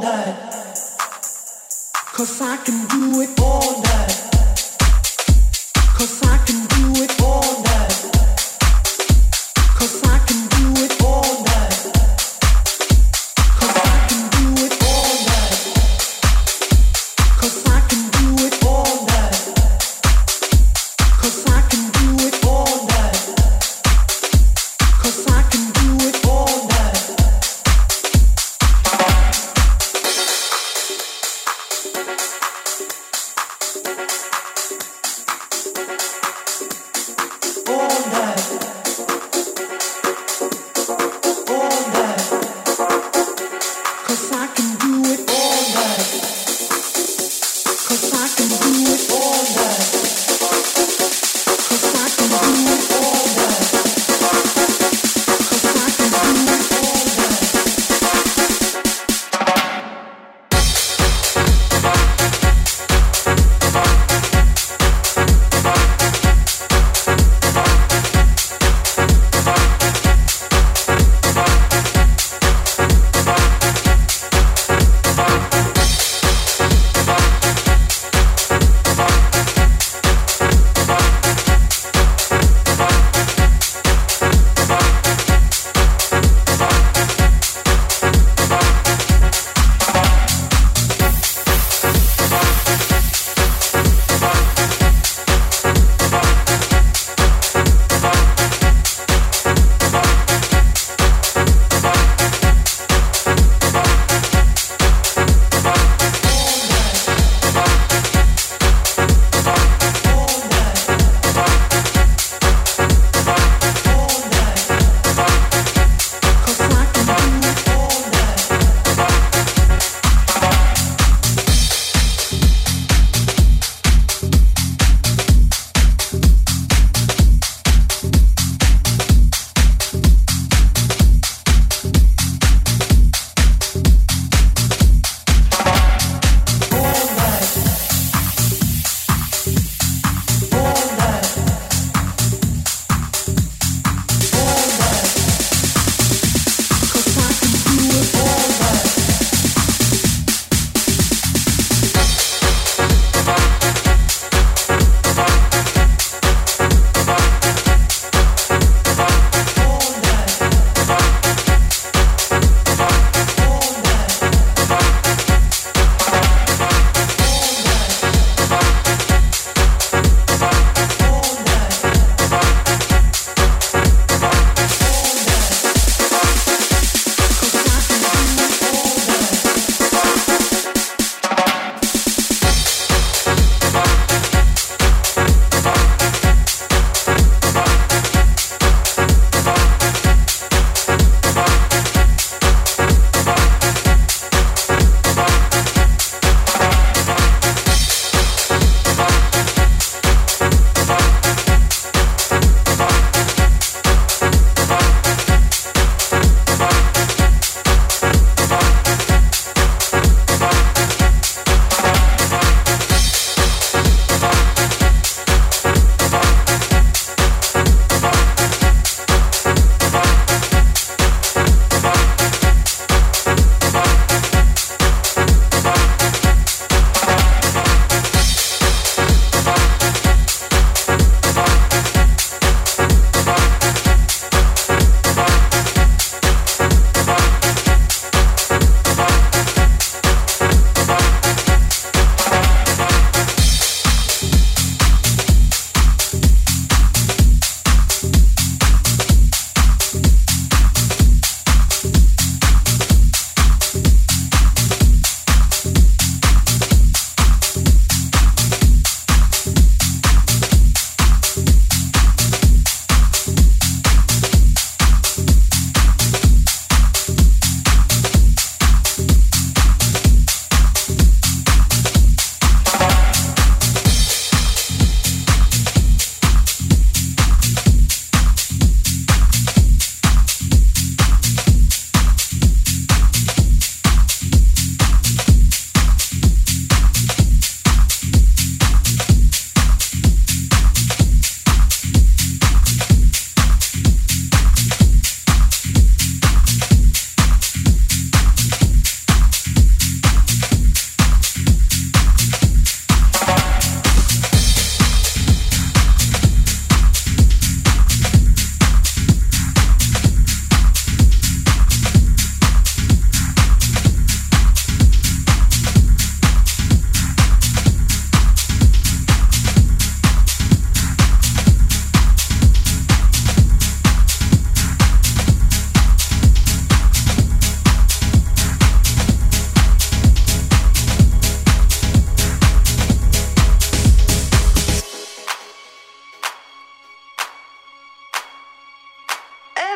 night. Cause I can do it all night.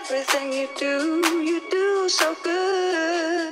everything you do, you do so good.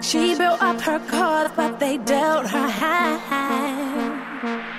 She built up her cards, but they dealt her hand.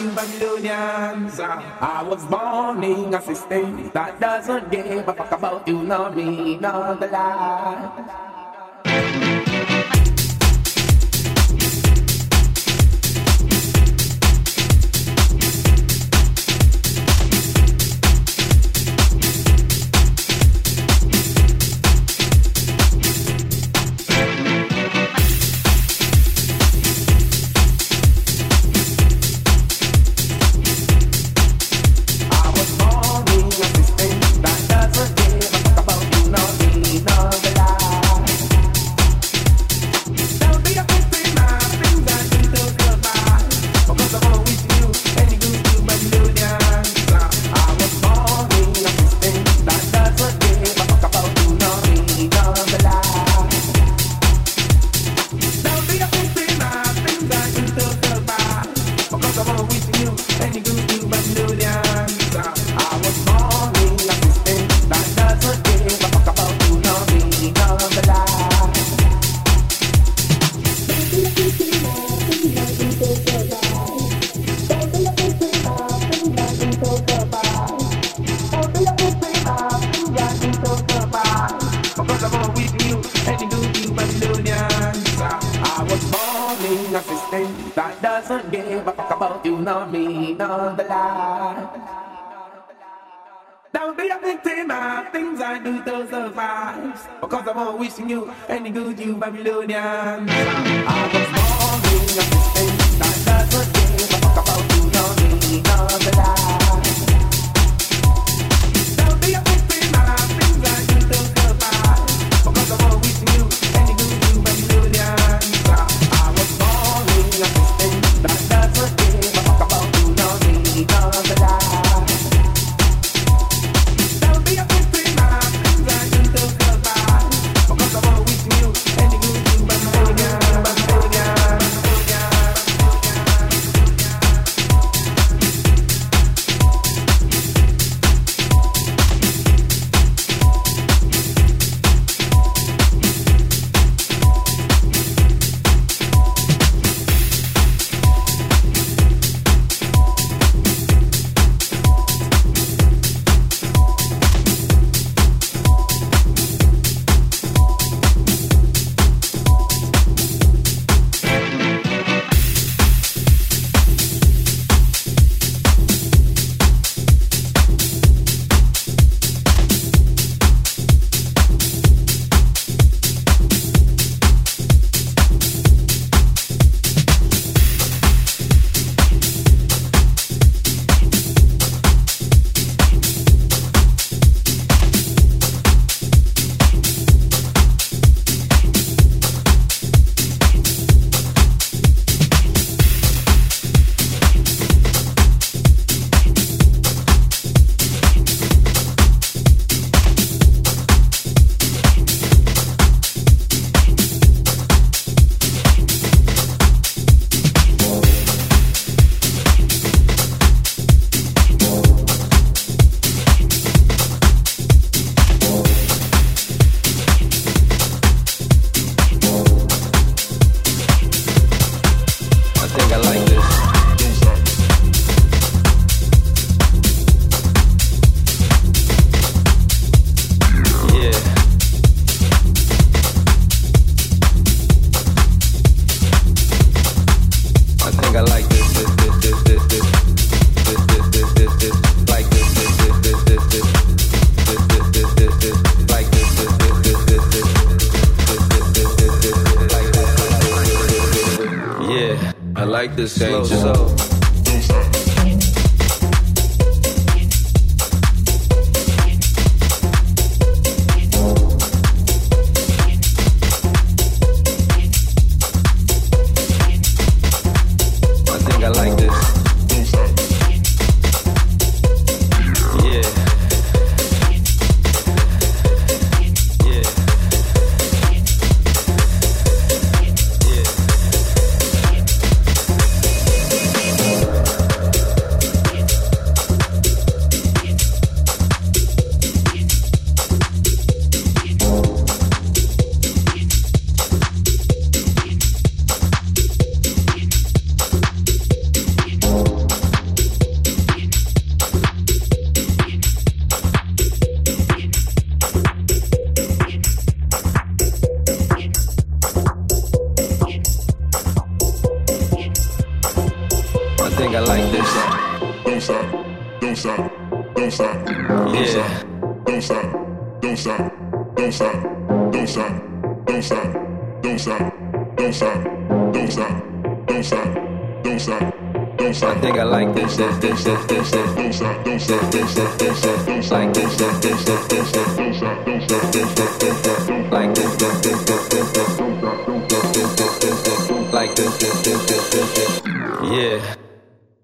I was born in a system that doesn't give a fuck about you, nor me, nor the lie. you, and the good you Babylonian.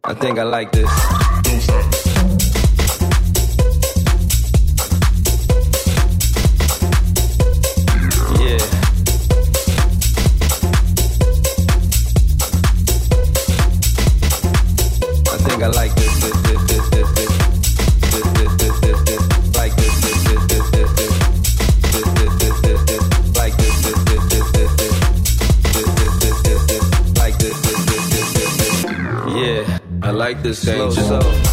I think I like this. this thing. Slow, slow.